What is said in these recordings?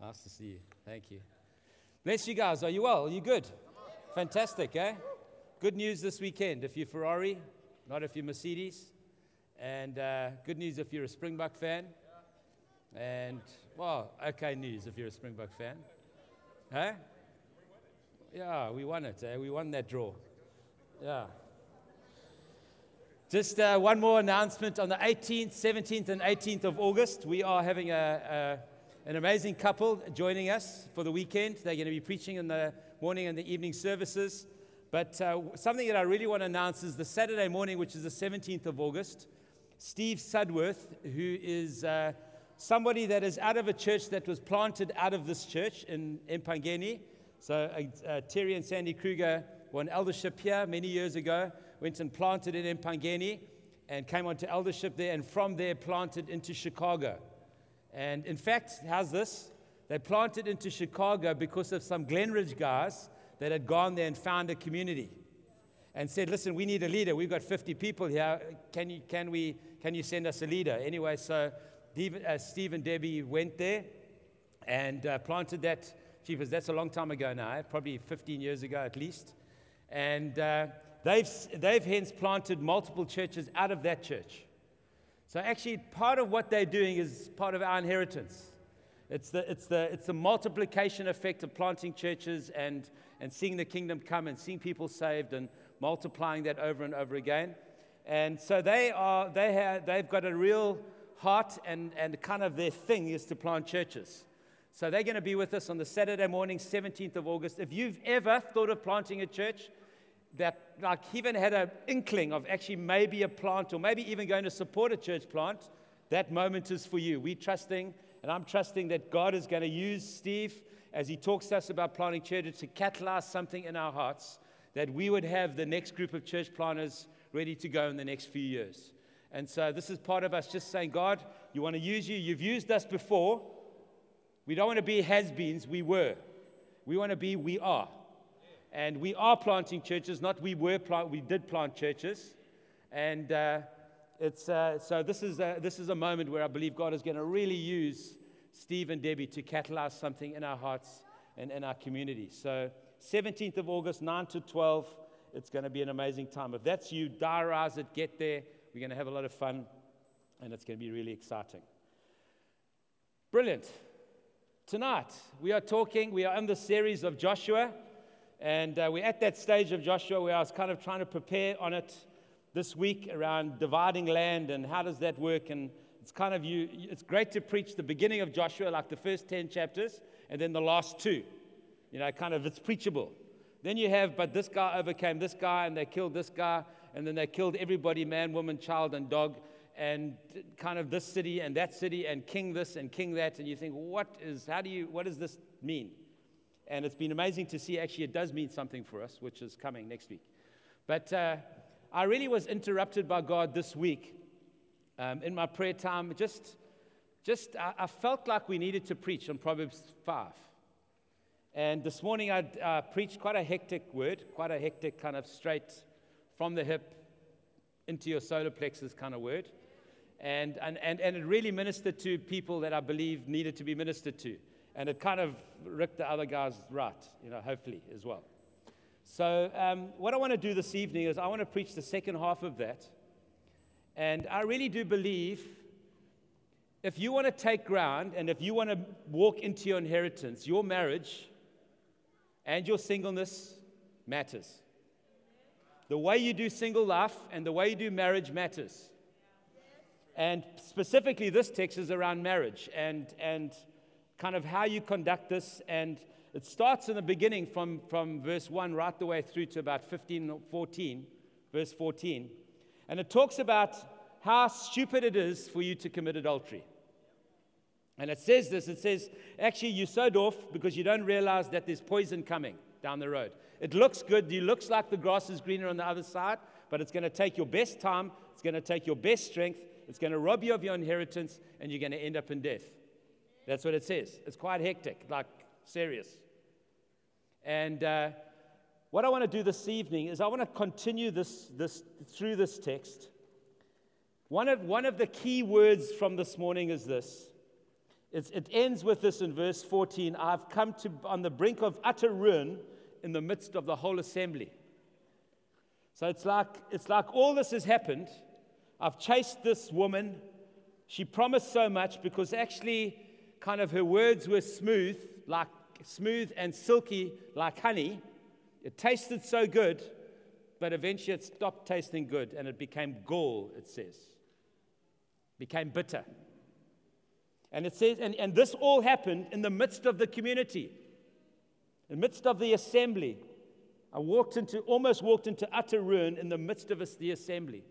Nice to see you. Thank you. Bless you guys. Are you well? Are you good? Fantastic, eh? Good news this weekend if you're Ferrari, not if you're Mercedes. And uh, good news if you're a Springbok fan. And, well, okay news if you're a Springbok fan. Huh? Yeah, we won it. Eh? We won that draw. Yeah. Just uh, one more announcement. On the 18th, 17th, and 18th of August, we are having a, a, an amazing couple joining us for the weekend. They're going to be preaching in the morning and the evening services. But uh, something that I really want to announce is the Saturday morning, which is the 17th of August. Steve Sudworth, who is uh, somebody that is out of a church that was planted out of this church in Empangeni. So uh, uh, Terry and Sandy Kruger an eldership here many years ago, went and planted in Empangeni and came onto eldership there, and from there planted into Chicago. And in fact, how's this? They planted into Chicago because of some Glenridge guys that had gone there and found a community and said, Listen, we need a leader. We've got 50 people here. Can you, can we, can you send us a leader? Anyway, so uh, Steve and Debbie went there and uh, planted that. Jeepers, that's a long time ago now, probably 15 years ago at least. And uh, they've, they've hence planted multiple churches out of that church. So, actually, part of what they're doing is part of our inheritance. It's the, it's the, it's the multiplication effect of planting churches and, and seeing the kingdom come and seeing people saved and multiplying that over and over again. And so they are, they have, they've got a real heart and, and kind of their thing is to plant churches. So they're going to be with us on the Saturday morning, 17th of August. If you've ever thought of planting a church that, like, even had an inkling of actually maybe a plant or maybe even going to support a church plant, that moment is for you. We're trusting, and I'm trusting that God is going to use Steve as he talks to us about planting churches to catalyze something in our hearts that we would have the next group of church planters ready to go in the next few years. And so this is part of us just saying, God, you want to use you. You've used us before. We don't want to be has beens, we were. We want to be we are. And we are planting churches, not we were plant, we did plant churches. And uh, it's, uh, so this is, a, this is a moment where I believe God is going to really use Steve and Debbie to catalyze something in our hearts and in our community. So 17th of August, 9 to 12, it's going to be an amazing time. If that's you, diarize it, get there. We're going to have a lot of fun, and it's going to be really exciting. Brilliant. Tonight, we are talking, we are in the series of Joshua, and uh, we're at that stage of Joshua where I was kind of trying to prepare on it this week around dividing land and how does that work. And it's kind of you, it's great to preach the beginning of Joshua, like the first 10 chapters, and then the last two. You know, kind of it's preachable. Then you have, but this guy overcame this guy, and they killed this guy, and then they killed everybody man, woman, child, and dog, and kind of this city and that city, and king this and king that. And you think, what is, how do you, what does this mean? And it's been amazing to see actually it does mean something for us, which is coming next week. But uh, I really was interrupted by God this week um, in my prayer time. Just, just I, I felt like we needed to preach on Proverbs 5. And this morning I uh, preached quite a hectic word, quite a hectic kind of straight from the hip into your solar plexus kind of word. And, and, and, and it really ministered to people that I believe needed to be ministered to. And it kind of ripped the other guys right, you know, hopefully as well. So, um, what I want to do this evening is I want to preach the second half of that. And I really do believe if you want to take ground and if you want to walk into your inheritance, your marriage and your singleness matters. The way you do single life and the way you do marriage matters. And specifically, this text is around marriage and, and kind of how you conduct this. And it starts in the beginning from, from verse 1 right the way through to about 15 14, verse 14. And it talks about how stupid it is for you to commit adultery. And it says this it says, actually, you sowed off because you don't realize that there's poison coming down the road. It looks good. It looks like the grass is greener on the other side, but it's going to take your best time. It's going to take your best strength. It's going to rob you of your inheritance, and you're going to end up in death. That's what it says. It's quite hectic, like serious. And uh, what I want to do this evening is I want to continue this, this through this text. One of, one of the key words from this morning is this It's, it ends with this in verse 14 I've come to on the brink of utter ruin in the midst of the whole assembly. So it's like, it's like all this has happened. I've chased this woman. She promised so much because actually, kind of her words were smooth, like smooth and silky, like honey. It tasted so good, but eventually it stopped tasting good and it became gall, it says. Became bitter. And it says, and, and this all happened in the midst of the community, in the midst of the assembly. I walked into, almost walked into utter ruin in the midst of us, the assembly.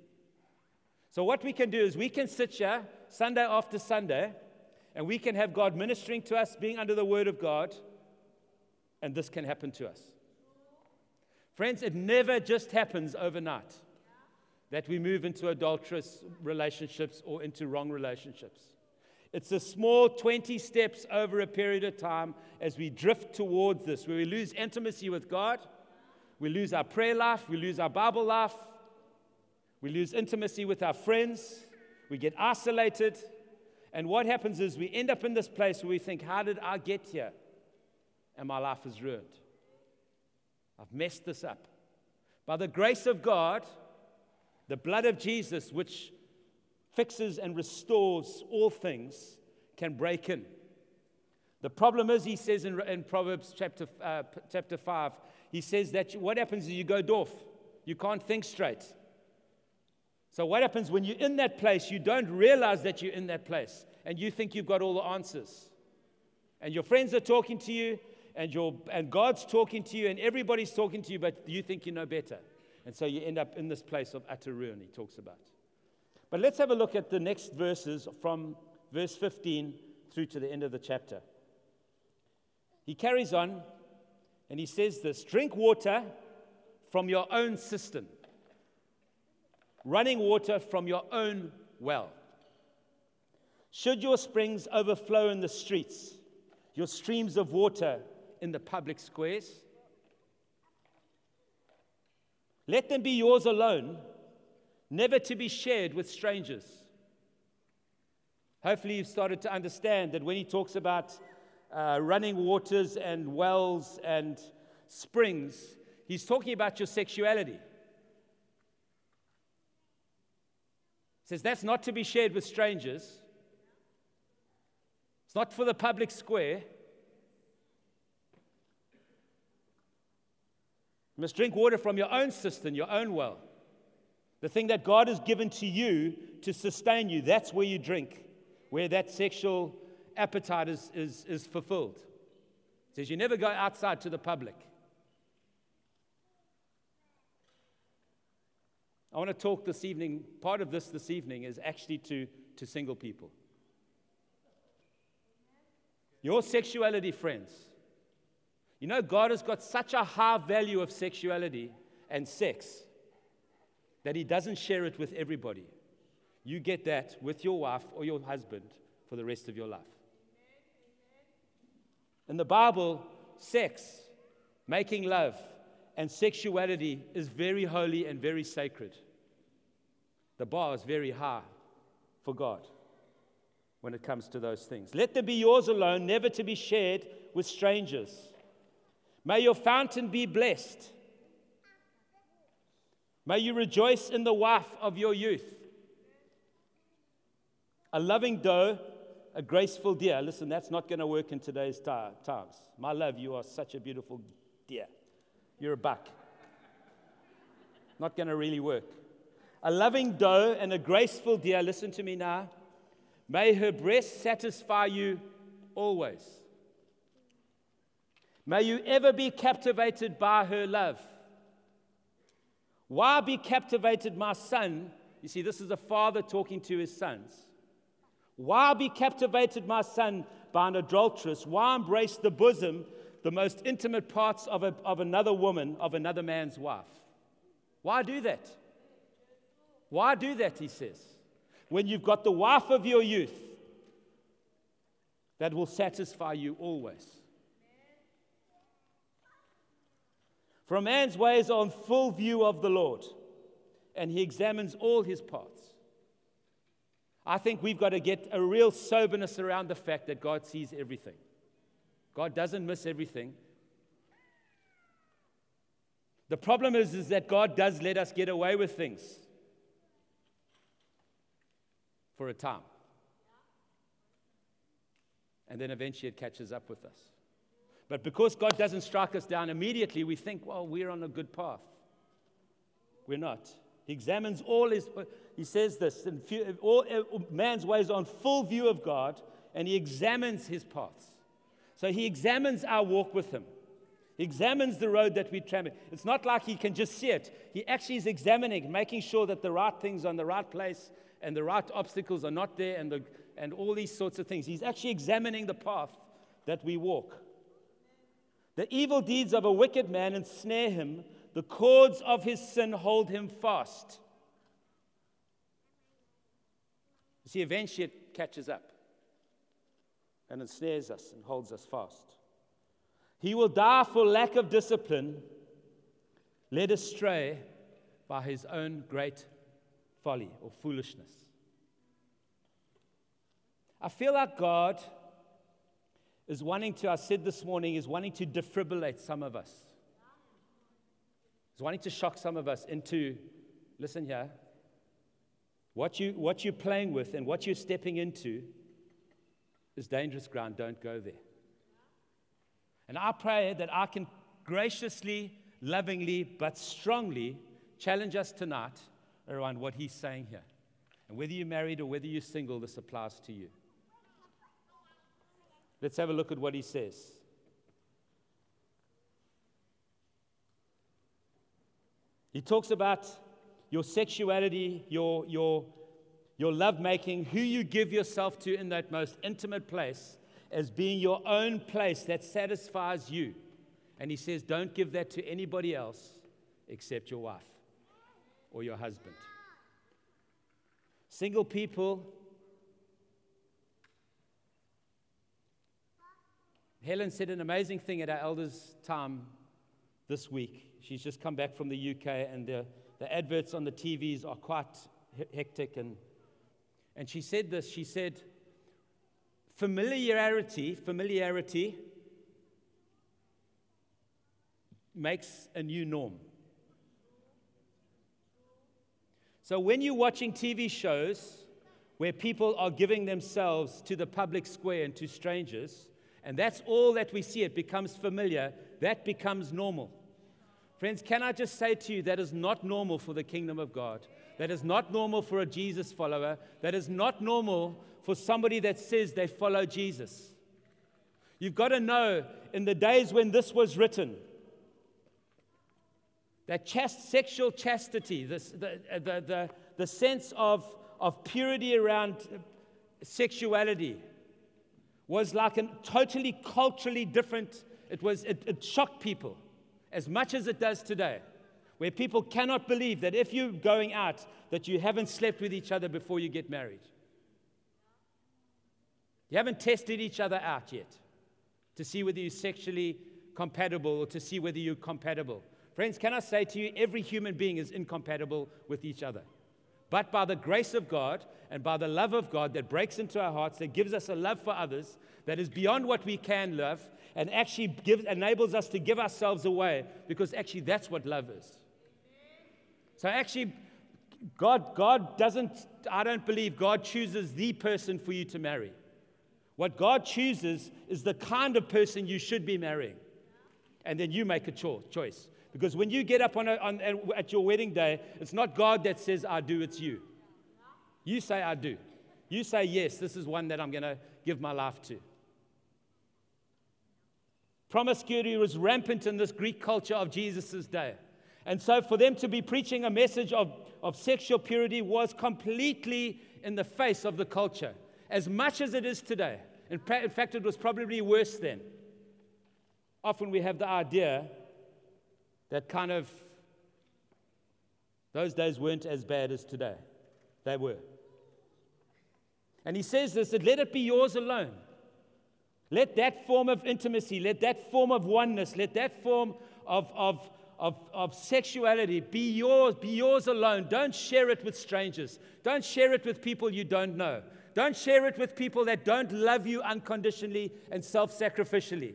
So, what we can do is we can sit here Sunday after Sunday, and we can have God ministering to us, being under the Word of God, and this can happen to us. Friends, it never just happens overnight that we move into adulterous relationships or into wrong relationships. It's a small 20 steps over a period of time as we drift towards this, where we lose intimacy with God, we lose our prayer life, we lose our Bible life, we lose intimacy with our friends, we get isolated. And what happens is we end up in this place where we think, How did I get here? And my life is ruined. I've messed this up. By the grace of God, the blood of Jesus, which fixes and restores all things, can break in. The problem is, he says in, in Proverbs chapter, uh, chapter 5, he says that what happens is you go doof. You can't think straight. So, what happens when you're in that place, you don't realize that you're in that place and you think you've got all the answers. And your friends are talking to you, and, your, and God's talking to you, and everybody's talking to you, but you think you know better. And so you end up in this place of utter ruin, he talks about. But let's have a look at the next verses from verse 15 through to the end of the chapter. He carries on and he says this drink water from your own cistern, running water from your own well. Should your springs overflow in the streets, your streams of water in the public squares? Let them be yours alone never to be shared with strangers. Hopefully, you've started to understand that when he talks about uh, running waters and wells and springs, he's talking about your sexuality. Says that's not to be shared with strangers, it's not for the public square. You must drink water from your own cistern, your own well. The thing that God has given to you to sustain you, that's where you drink, where that sexual appetite is, is, is fulfilled. It says you never go outside to the public. I want to talk this evening, part of this this evening is actually to, to single people. Your sexuality, friends. You know, God has got such a high value of sexuality and sex that He doesn't share it with everybody. You get that with your wife or your husband for the rest of your life. In the Bible, sex, making love, and sexuality is very holy and very sacred. The bar is very high for God when it comes to those things. Let them be yours alone, never to be shared with strangers. May your fountain be blessed. May you rejoice in the wife of your youth. A loving doe, a graceful deer. Listen, that's not going to work in today's times. My love, you are such a beautiful deer. You're a buck. Not going to really work. A loving doe and a graceful deer, listen to me now. May her breast satisfy you always. May you ever be captivated by her love. Why be captivated, my son? You see, this is a father talking to his sons. Why be captivated, my son, by an adulteress? Why embrace the bosom, the most intimate parts of, a, of another woman, of another man's wife? Why do that? Why do that, he says, when you've got the wife of your youth that will satisfy you always? For a man's ways are in full view of the Lord, and he examines all his paths. I think we've got to get a real soberness around the fact that God sees everything. God doesn't miss everything. The problem is, is that God does let us get away with things for a time. And then eventually it catches up with us. But because God doesn't strike us down immediately, we think, well, we're on a good path. We're not. He examines all his, he says this, all, man's ways on full view of God, and he examines his paths. So he examines our walk with him. He examines the road that we travel. It's not like he can just see it. He actually is examining, making sure that the right things are in the right place and the right obstacles are not there and, the, and all these sorts of things. He's actually examining the path that we walk. The evil deeds of a wicked man ensnare him, the cords of his sin hold him fast. You see, eventually it catches up and ensnares us and holds us fast. He will die for lack of discipline, led astray by his own great folly or foolishness. I feel like God is wanting to, I said this morning, is wanting to defibrillate some of us. He's wanting to shock some of us into, listen here, what, you, what you're playing with and what you're stepping into is dangerous ground. Don't go there. And I pray that I can graciously, lovingly, but strongly challenge us tonight around what he's saying here. And whether you're married or whether you're single, this applies to you. Let's have a look at what he says. He talks about your sexuality, your, your, your love making, who you give yourself to in that most intimate place as being your own place that satisfies you. And he says, don't give that to anybody else except your wife or your husband. Single people, Helen said an amazing thing at our elders' time this week. She's just come back from the UK, and the, the adverts on the TVs are quite hectic. And, and she said this she said, Familiarity, familiarity makes a new norm. So when you're watching TV shows where people are giving themselves to the public square and to strangers, and that's all that we see, it becomes familiar, that becomes normal. Friends, can I just say to you that is not normal for the kingdom of God? That is not normal for a Jesus follower. That is not normal for somebody that says they follow Jesus. You've got to know in the days when this was written, that chast, sexual chastity, this, the, uh, the, the, the sense of, of purity around sexuality, was like a totally culturally different, it, was, it, it shocked people as much as it does today, where people cannot believe that if you're going out, that you haven't slept with each other before you get married. You haven't tested each other out yet to see whether you're sexually compatible or to see whether you're compatible. Friends, can I say to you, every human being is incompatible with each other. But by the grace of God and by the love of God that breaks into our hearts, that gives us a love for others that is beyond what we can love, and actually gives, enables us to give ourselves away because actually that's what love is. So actually, God, God doesn't, I don't believe God chooses the person for you to marry. What God chooses is the kind of person you should be marrying. And then you make a cho- choice. Because when you get up on, a, on at your wedding day, it's not God that says, I do, it's you. You say, I do. You say, yes, this is one that I'm going to give my life to. Promiscuity was rampant in this Greek culture of Jesus' day. And so, for them to be preaching a message of, of sexual purity was completely in the face of the culture, as much as it is today. In, in fact, it was probably worse then. Often we have the idea that kind of those days weren't as bad as today. They were. And he says this that let it be yours alone. Let that form of intimacy, let that form of oneness, let that form of, of, of, of sexuality be yours, be yours alone. Don't share it with strangers. Don't share it with people you don't know. Don't share it with people that don't love you unconditionally and self sacrificially.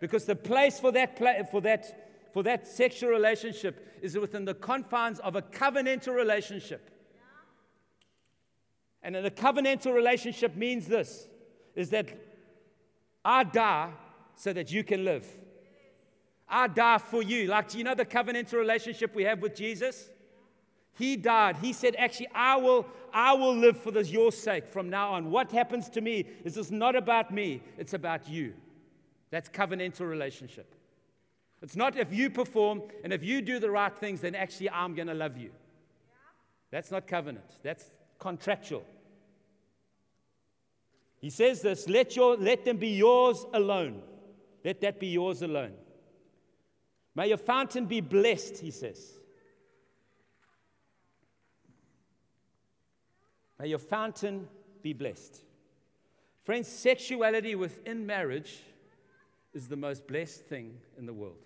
Because the place for that, for, that, for that sexual relationship is within the confines of a covenantal relationship. And a covenantal relationship means this is that I die so that you can live. I die for you. Like, do you know the covenantal relationship we have with Jesus? He died. He said, actually, I will, I will live for this, your sake from now on. What happens to me is it's not about me, it's about you. That's covenantal relationship. It's not if you perform and if you do the right things, then actually I'm going to love you. That's not covenant. That's contractual. He says this let, your, let them be yours alone. Let that be yours alone. May your fountain be blessed, he says. May your fountain be blessed. Friends, sexuality within marriage is the most blessed thing in the world.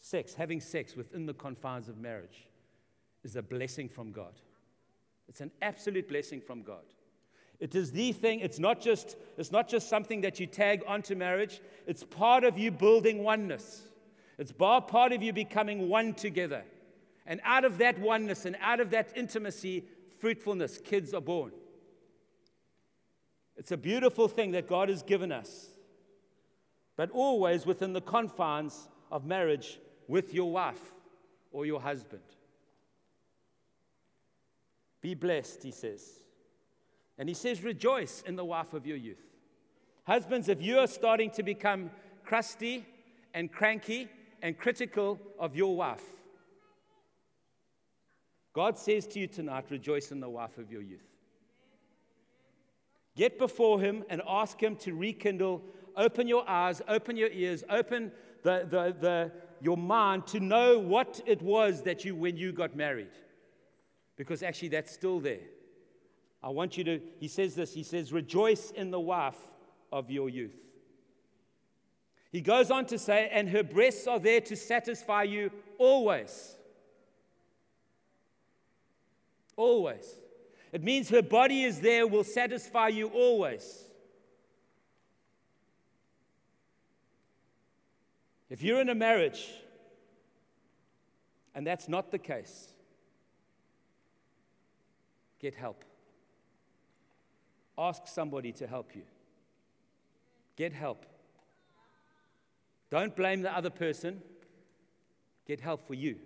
Sex, having sex within the confines of marriage, is a blessing from God. It's an absolute blessing from God. It is the thing, it's not just, it's not just something that you tag onto marriage, it's part of you building oneness. It's part of you becoming one together. And out of that oneness and out of that intimacy, fruitfulness, kids are born. It's a beautiful thing that God has given us, but always within the confines of marriage with your wife or your husband. Be blessed, he says. And he says, rejoice in the wife of your youth. Husbands, if you are starting to become crusty and cranky and critical of your wife, God says to you tonight, rejoice in the wife of your youth. Get before Him and ask Him to rekindle, open your eyes, open your ears, open the, the, the, your mind to know what it was that you, when you got married. Because actually, that's still there. I want you to, he says this, he says, rejoice in the wife of your youth. He goes on to say, and her breasts are there to satisfy you always. Always. It means her body is there, will satisfy you always. If you're in a marriage and that's not the case, get help. Ask somebody to help you. Get help. Don't blame the other person. Get help for you.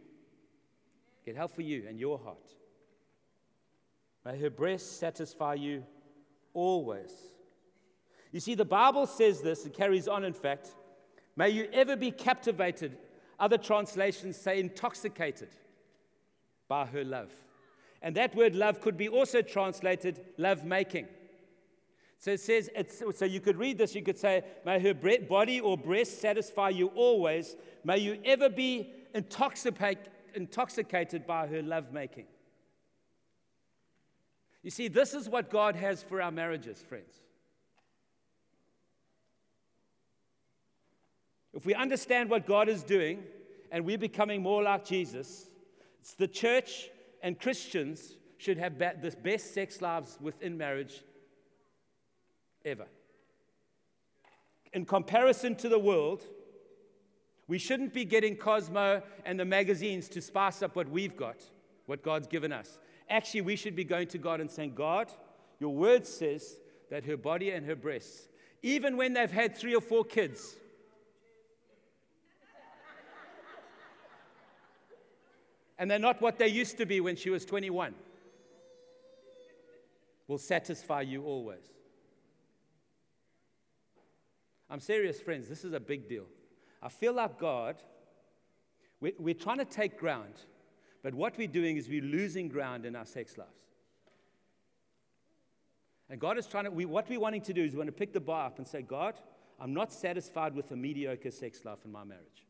Get help for you and your heart. May her breasts satisfy you always. You see, the Bible says this, it carries on, in fact. May you ever be captivated. Other translations say intoxicated by her love. And that word love could be also translated love making. So it says, so you could read this, you could say, May her body or breast satisfy you always. May you ever be intoxicated by her lovemaking. You see, this is what God has for our marriages, friends. If we understand what God is doing and we're becoming more like Jesus, it's the church and Christians should have the best sex lives within marriage ever. In comparison to the world, we shouldn't be getting Cosmo and the magazines to spice up what we've got, what God's given us. Actually, we should be going to God and saying, God, your word says that her body and her breasts, even when they've had three or four kids, and they're not what they used to be when she was 21, will satisfy you always. I'm serious, friends. This is a big deal. I feel like God, we're, we're trying to take ground, but what we're doing is we're losing ground in our sex lives. And God is trying to, we, what we're wanting to do is we want to pick the bar up and say, God, I'm not satisfied with a mediocre sex life in my marriage.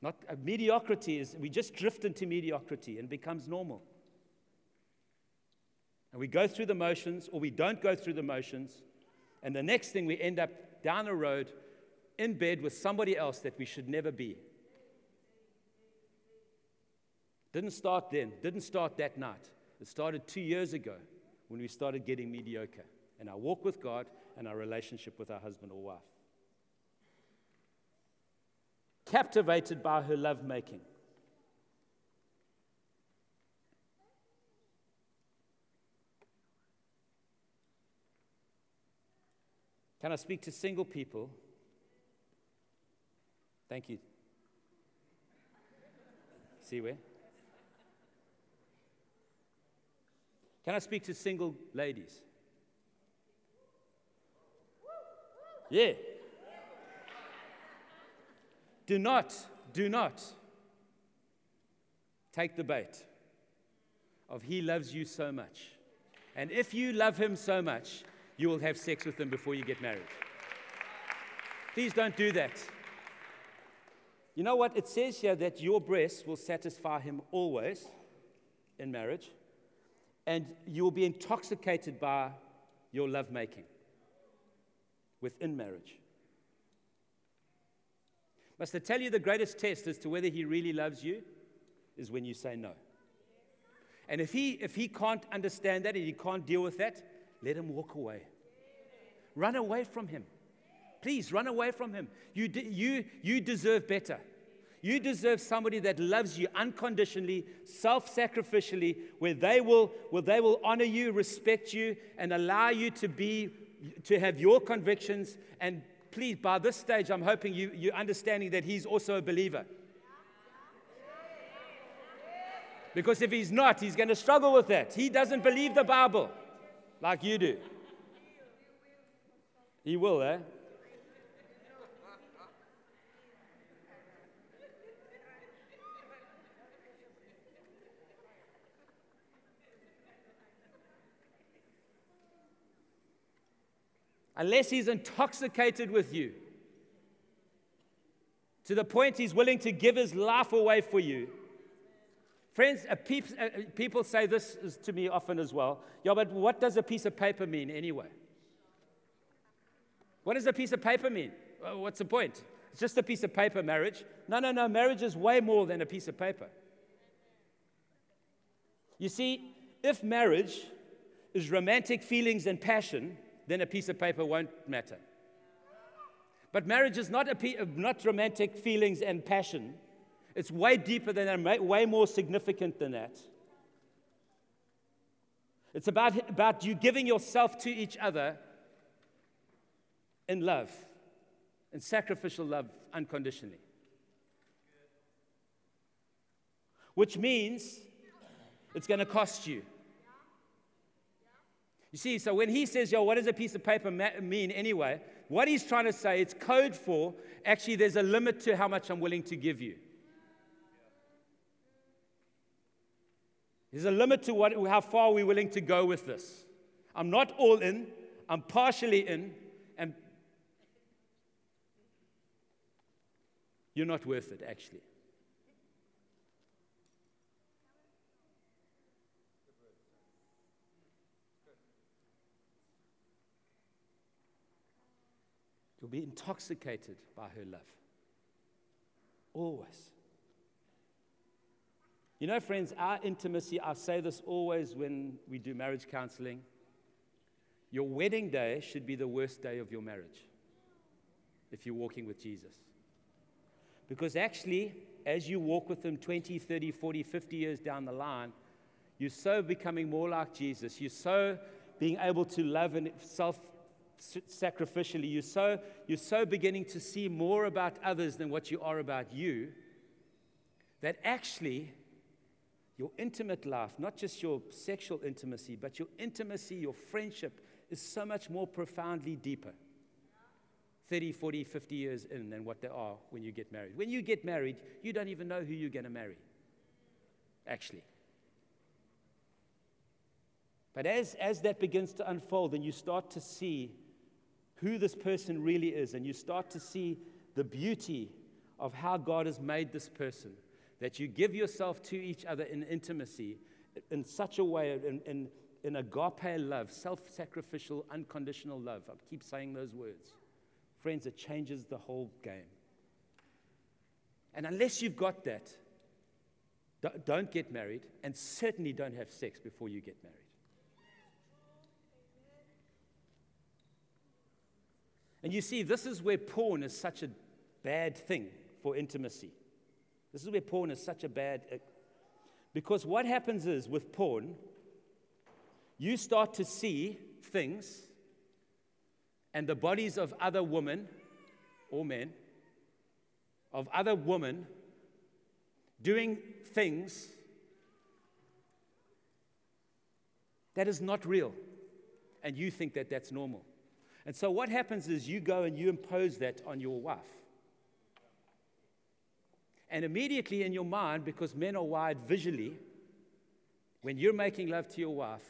Not uh, mediocrity is we just drift into mediocrity and becomes normal. And we go through the motions or we don't go through the motions. And the next thing we end up down a road in bed with somebody else that we should never be. Didn't start then, didn't start that night. It started two years ago when we started getting mediocre in our walk with God and our relationship with our husband or wife. Captivated by her lovemaking. Can I speak to single people? Thank you. See where? Can I speak to single ladies? Yeah. Do not, do not take the bait of he loves you so much. And if you love him so much, you will have sex with them before you get married. Please don't do that. You know what? It says here that your breasts will satisfy him always in marriage and you will be intoxicated by your lovemaking within marriage. Must I tell you the greatest test as to whether he really loves you is when you say no. And if he, if he can't understand that and he can't deal with that, let him walk away. Run away from him. Please run away from him. You, de- you, you deserve better. You deserve somebody that loves you unconditionally, self sacrificially, where they will, where they will honor you, respect you, and allow you to, be, to have your convictions. And please, by this stage, I'm hoping you, you're understanding that he's also a believer. Because if he's not, he's going to struggle with that. He doesn't believe the Bible like you do. He will, eh? unless he's intoxicated with you to the point he's willing to give his life away for you. Friends, peep, uh, people say this to me often as well. Yeah, but what does a piece of paper mean anyway? What does a piece of paper mean? What's the point? It's just a piece of paper, marriage. No, no, no. Marriage is way more than a piece of paper. You see, if marriage is romantic feelings and passion, then a piece of paper won't matter. But marriage is not, a, uh, not romantic feelings and passion. It's way deeper than that, way more significant than that. It's about, about you giving yourself to each other in love, in sacrificial love, unconditionally. Which means it's going to cost you. You see, so when he says, yo, what does a piece of paper mean anyway? What he's trying to say, it's code for actually, there's a limit to how much I'm willing to give you. There's a limit to what, how far we're willing to go with this. I'm not all in, I'm partially in, and you're not worth it, actually. You'll be intoxicated by her love. Always. You know, friends, our intimacy, I say this always when we do marriage counseling. Your wedding day should be the worst day of your marriage if you're walking with Jesus. Because actually, as you walk with Him 20, 30, 40, 50 years down the line, you're so becoming more like Jesus. You're so being able to love and self sacrificially. You're so, you're so beginning to see more about others than what you are about you that actually your intimate life, not just your sexual intimacy, but your intimacy, your friendship, is so much more profoundly deeper. 30, 40, 50 years in than what they are when you get married. When you get married, you don't even know who you're going to marry, actually. But as, as that begins to unfold and you start to see who this person really is, and you start to see the beauty of how God has made this person, that you give yourself to each other in intimacy in such a way, in, in, in agape love, self sacrificial, unconditional love. I keep saying those words Friends, it changes the whole game. And unless you've got that, don't get married, and certainly don't have sex before you get married. And you see, this is where porn is such a bad thing for intimacy. This is where porn is such a bad. Uh, because what happens is with porn, you start to see things and the bodies of other women or men, of other women doing things that is not real. And you think that that's normal. And so what happens is you go and you impose that on your wife. And immediately in your mind, because men are wired visually, when you're making love to your wife,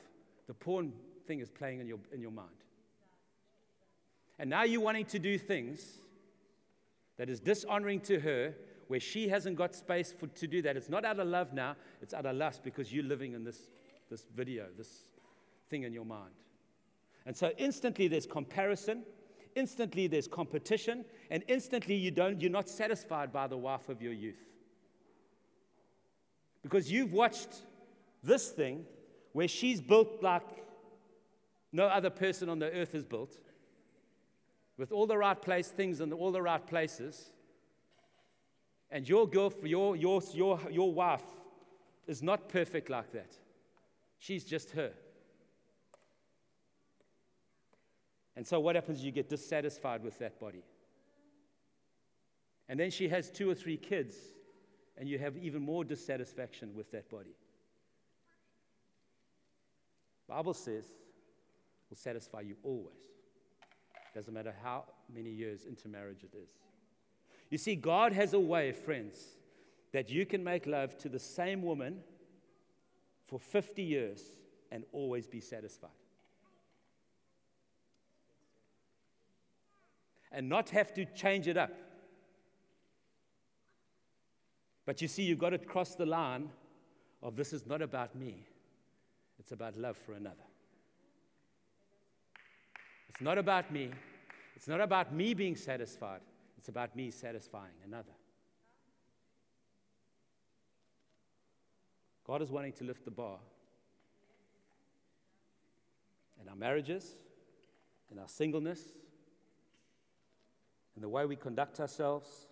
the porn thing is playing in your, in your mind. And now you're wanting to do things that is dishonoring to her, where she hasn't got space for, to do that. It's not out of love now, it's out of lust because you're living in this, this video, this thing in your mind. And so instantly there's comparison, instantly there's competition, and instantly you don't, you're not satisfied by the wife of your youth. Because you've watched this thing where she's built like no other person on the earth is built, with all the right place things in all the right places. And your girl, your, your, your, your wife is not perfect like that. She's just her. And so what happens? You get dissatisfied with that body. And then she has two or three kids, and you have even more dissatisfaction with that body. Bible says will satisfy you always. Doesn't matter how many years into marriage it is. You see, God has a way, friends, that you can make love to the same woman for 50 years and always be satisfied. And not have to change it up. But you see, you've got to cross the line of this is not about me, it's about love for another. It's not about me, it's not about me being satisfied. It's about me satisfying another. God is wanting to lift the bar in our marriages, in our singleness, in the way we conduct ourselves.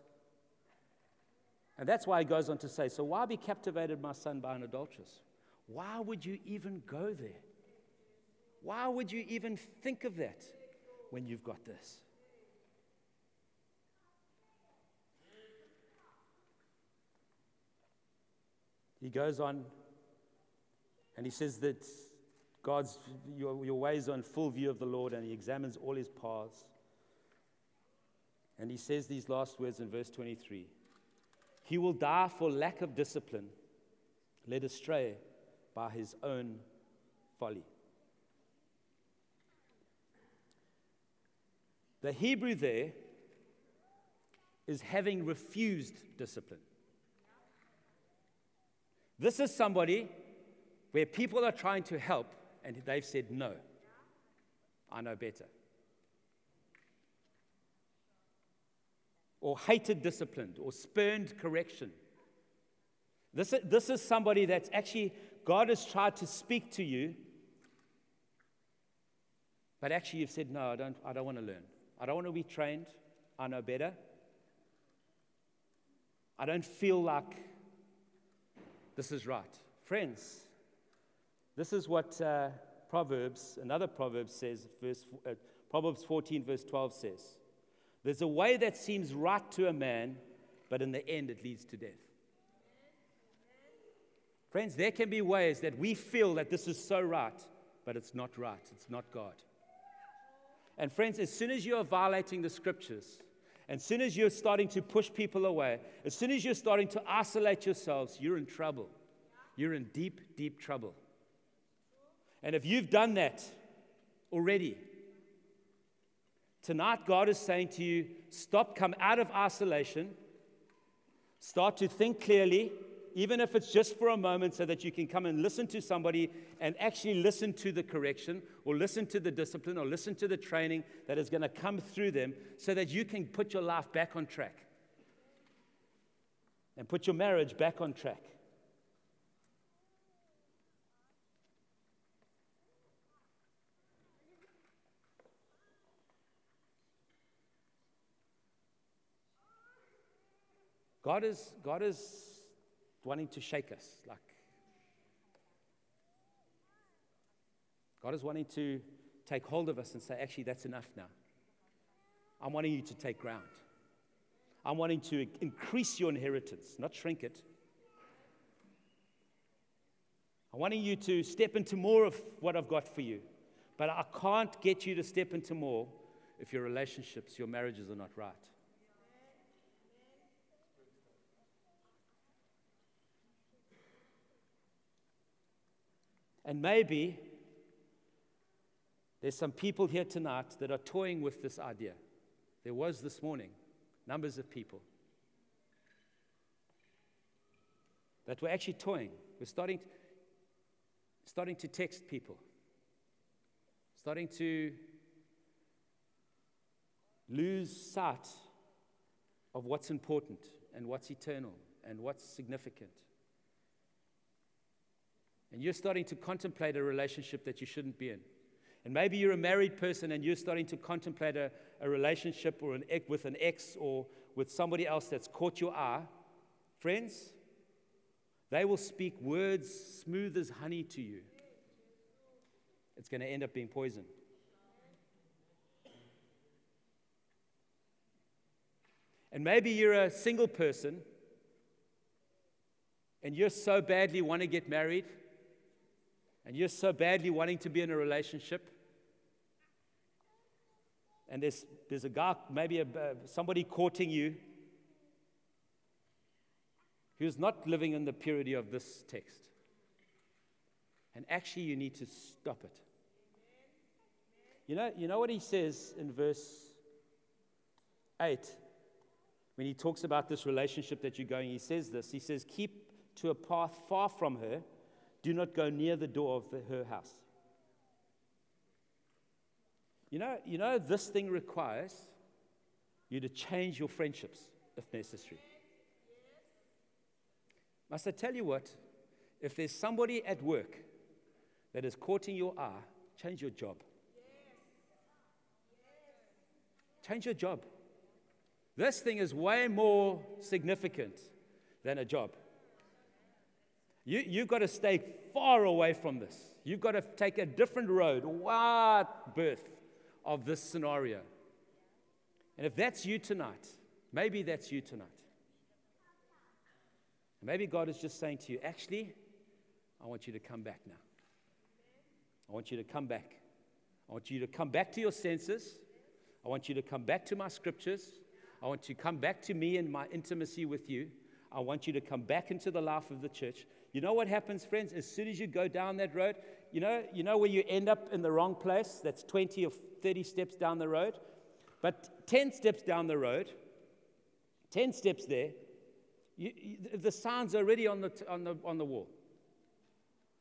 And that's why he goes on to say, So why be captivated, my son, by an adulteress? Why would you even go there? Why would you even think of that when you've got this? He goes on and he says that God's, your, your ways are in full view of the Lord and he examines all his paths. And he says these last words in verse 23 He will die for lack of discipline, led astray by his own folly. The Hebrew there is having refused discipline. This is somebody where people are trying to help and they've said, no, I know better. Or hated discipline or spurned correction. This, this is somebody that's actually, God has tried to speak to you, but actually you've said, no, I don't, I don't want to learn. I don't want to be trained. I know better. I don't feel like this is right. Friends, this is what uh, Proverbs, another Proverb says, verse, uh, Proverbs 14, verse 12 says. There's a way that seems right to a man, but in the end it leads to death. Friends, there can be ways that we feel that this is so right, but it's not right. It's not God. And friends, as soon as you are violating the scriptures, as soon as you're starting to push people away, as soon as you're starting to isolate yourselves, you're in trouble. You're in deep, deep trouble. And if you've done that already, tonight God is saying to you stop, come out of isolation, start to think clearly, even if it's just for a moment, so that you can come and listen to somebody and actually listen to the correction or listen to the discipline or listen to the training that is going to come through them so that you can put your life back on track and put your marriage back on track. God is, God is wanting to shake us. Like, God is wanting to take hold of us and say, actually, that's enough now. I'm wanting you to take ground. I'm wanting to increase your inheritance, not shrink it. I'm wanting you to step into more of what I've got for you. But I can't get you to step into more if your relationships, your marriages are not right. And maybe there's some people here tonight that are toying with this idea. There was this morning numbers of people that were actually toying. We're starting, to, starting to text people, starting to lose sight of what's important and what's eternal and what's significant. And you're starting to contemplate a relationship that you shouldn't be in. And maybe you're a married person and you're starting to contemplate a, a relationship or an with an ex or with somebody else that's caught your eye. Friends, they will speak words smooth as honey to you. It's going to end up being poison. And maybe you're a single person and you're so badly want to get married and you're so badly wanting to be in a relationship, and there's, there's a guy, maybe a, somebody courting you, who's not living in the purity of this text. And actually, you need to stop it. You know, you know what he says in verse 8 when he talks about this relationship that you're going? He says this He says, Keep to a path far from her do not go near the door of the, her house. You know, you know, this thing requires you to change your friendships if necessary. Must I tell you what? If there's somebody at work that is courting your eye, change your job. Change your job. This thing is way more significant than a job. You, you've got to stay far away from this. You've got to take a different road, wide berth of this scenario. And if that's you tonight, maybe that's you tonight. Maybe God is just saying to you, actually, I want you to come back now. I want you to come back. I want you to come back to your senses. I want you to come back to my scriptures. I want you to come back to me and my intimacy with you. I want you to come back into the life of the church. You know what happens, friends? As soon as you go down that road, you know, you know where you end up in the wrong place? That's 20 or 30 steps down the road. But 10 steps down the road, 10 steps there, you, you, the signs are already on the, on, the, on the wall.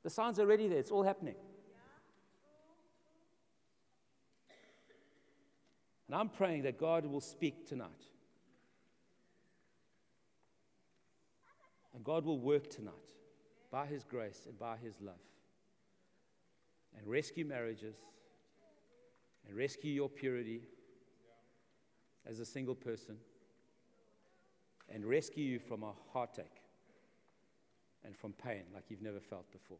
The signs are already there. It's all happening. And I'm praying that God will speak tonight. And God will work tonight by His grace and by His love and rescue marriages and rescue your purity as a single person and rescue you from a heartache and from pain like you've never felt before.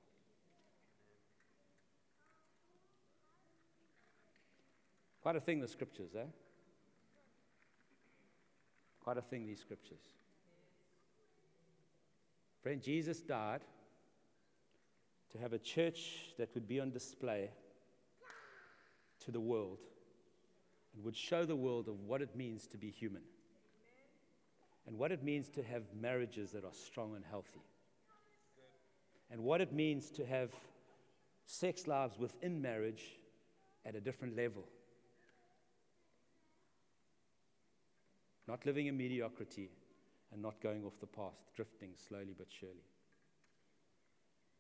Quite a thing, the scriptures, eh? Quite a thing, these scriptures. Friend, Jesus died to have a church that would be on display to the world and would show the world of what it means to be human and what it means to have marriages that are strong and healthy and what it means to have sex lives within marriage at a different level. Not living in mediocrity, and not going off the path, drifting slowly but surely.